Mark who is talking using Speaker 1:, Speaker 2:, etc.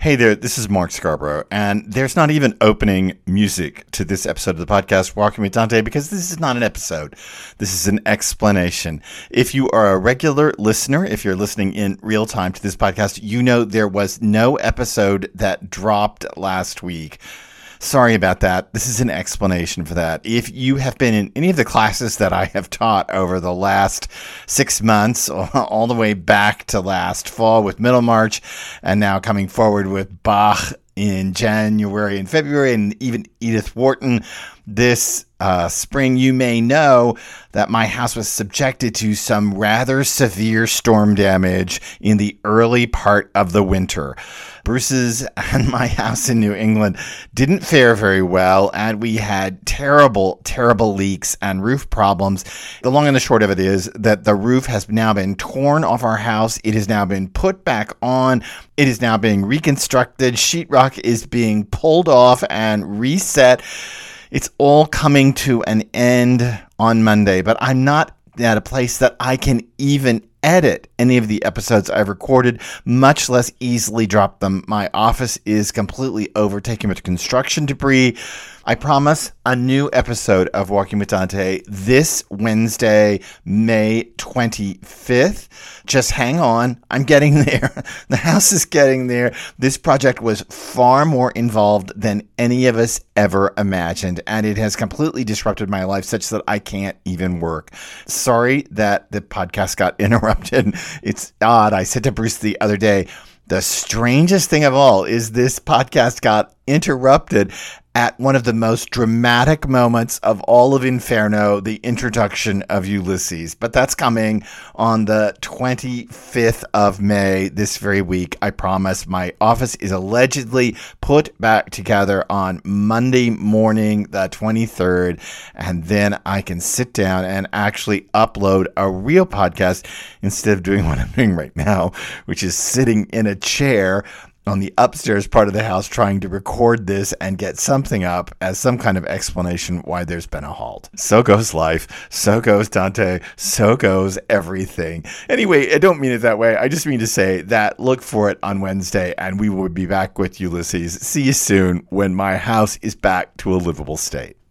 Speaker 1: Hey there, this is Mark Scarbrough, and there's not even opening music to this episode of the podcast, Walking with Dante, because this is not an episode. This is an explanation. If you are a regular listener, if you're listening in real time to this podcast, you know there was no episode that dropped last week. Sorry about that. This is an explanation for that. If you have been in any of the classes that I have taught over the last six months, all the way back to last fall with Middlemarch, and now coming forward with Bach in January and February, and even Edith Wharton this uh, spring, you may know that my house was subjected to some rather severe storm damage in the early part of the winter. Bruce's and my house in New England didn't fare very well, and we had terrible, terrible leaks and roof problems. The long and the short of it is that the roof has now been torn off our house. It has now been put back on. It is now being reconstructed. Sheetrock is being pulled off and reset. It's all coming to an end on Monday, but I'm not at a place that I can even edit any of the episodes I've recorded, much less easily drop them. My office is completely overtaken with construction debris. I promise a new episode of Walking with Dante this Wednesday, May 25th. Just hang on. I'm getting there. The house is getting there. This project was far more involved than any of us ever imagined, and it has completely disrupted my life such that I can't even work. Sorry that the podcast got interrupted. It's odd. I said to Bruce the other day, the strangest thing of all is this podcast got interrupted at one of the most dramatic moments of all of Inferno, the introduction of Ulysses. But that's coming on the 25th of May this very week. I promise. My office is allegedly put back together on Monday morning, the 23rd. And then I can sit down and actually upload a real podcast instead of doing what I'm doing right now, which is sitting in a chair on the upstairs part of the house trying to record this and get something up as some kind of explanation why there's been a halt. So goes life. So goes Dante. So goes everything. Anyway, I don't mean it that way. I just mean to say that look for it on Wednesday and we will be back with Ulysses. See you soon when my house is back to a livable state.